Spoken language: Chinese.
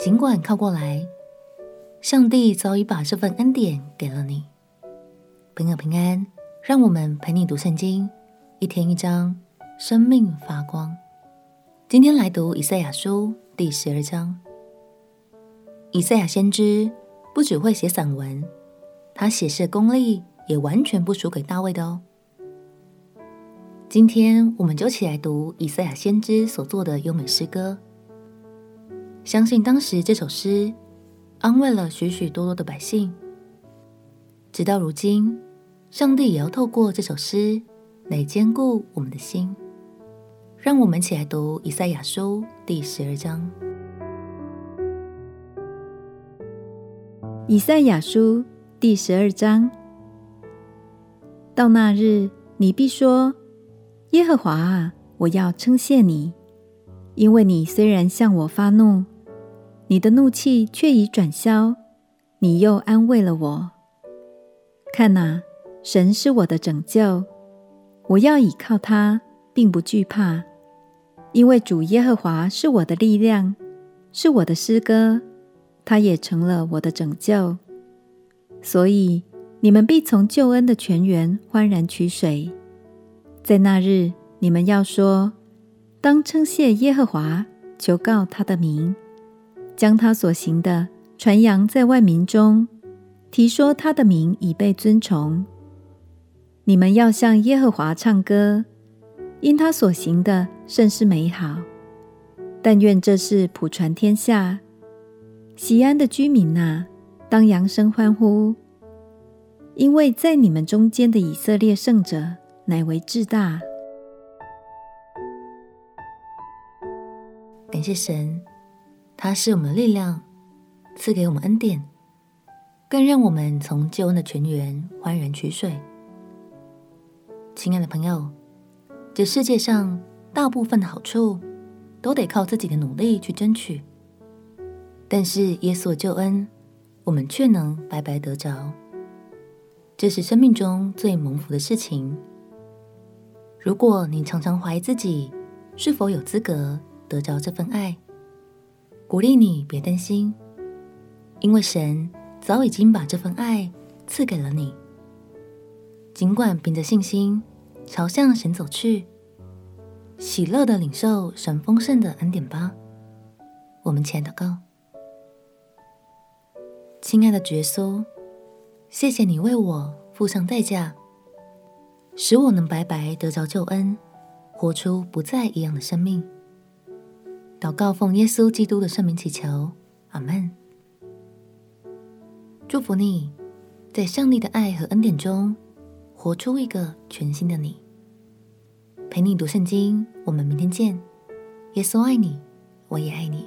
尽管靠过来，上帝早已把这份恩典给了你。朋友平安，让我们陪你读圣经，一天一章，生命发光。今天来读以赛亚书第十二章。以赛亚先知不只会写散文，他写诗功力也完全不输给大卫的哦。今天我们就一起来读以赛亚先知所作的优美诗歌。相信当时这首诗安慰了许许多多的百姓，直到如今，上帝也要透过这首诗来坚固我们的心。让我们一起来读以赛亚书第十二章。以赛亚书第十二章：到那日，你必说。耶和华啊，我要称谢你，因为你虽然向我发怒，你的怒气却已转消，你又安慰了我。看哪，神是我的拯救，我要倚靠他，并不惧怕，因为主耶和华是我的力量，是我的诗歌，他也成了我的拯救。所以你们必从救恩的泉源欢然取水。在那日，你们要说：当称谢耶和华，求告他的名，将他所行的传扬在万民中，提说他的名已被尊崇。你们要向耶和华唱歌，因他所行的甚是美好。但愿这事普传天下。锡安的居民哪，当扬声欢呼，因为在你们中间的以色列圣者。乃为至大。感谢神，他是我们的力量，赐给我们恩典，更让我们从救恩的泉源欢然取水。亲爱的朋友，这世界上大部分的好处都得靠自己的努力去争取，但是耶稣的救恩，我们却能白白得着，这是生命中最蒙福的事情。如果你常常怀疑自己是否有资格得着这份爱，鼓励你别担心，因为神早已经把这份爱赐给了你。尽管凭着信心朝向神走去，喜乐的领受神丰盛的恩典吧。我们前祷告，亲爱的耶稣，谢谢你为我付上代价。使我能白白得着救恩，活出不再一样的生命。祷告奉耶稣基督的圣名祈求，阿门。祝福你，在上帝的爱和恩典中，活出一个全新的你。陪你读圣经，我们明天见。耶稣爱你，我也爱你。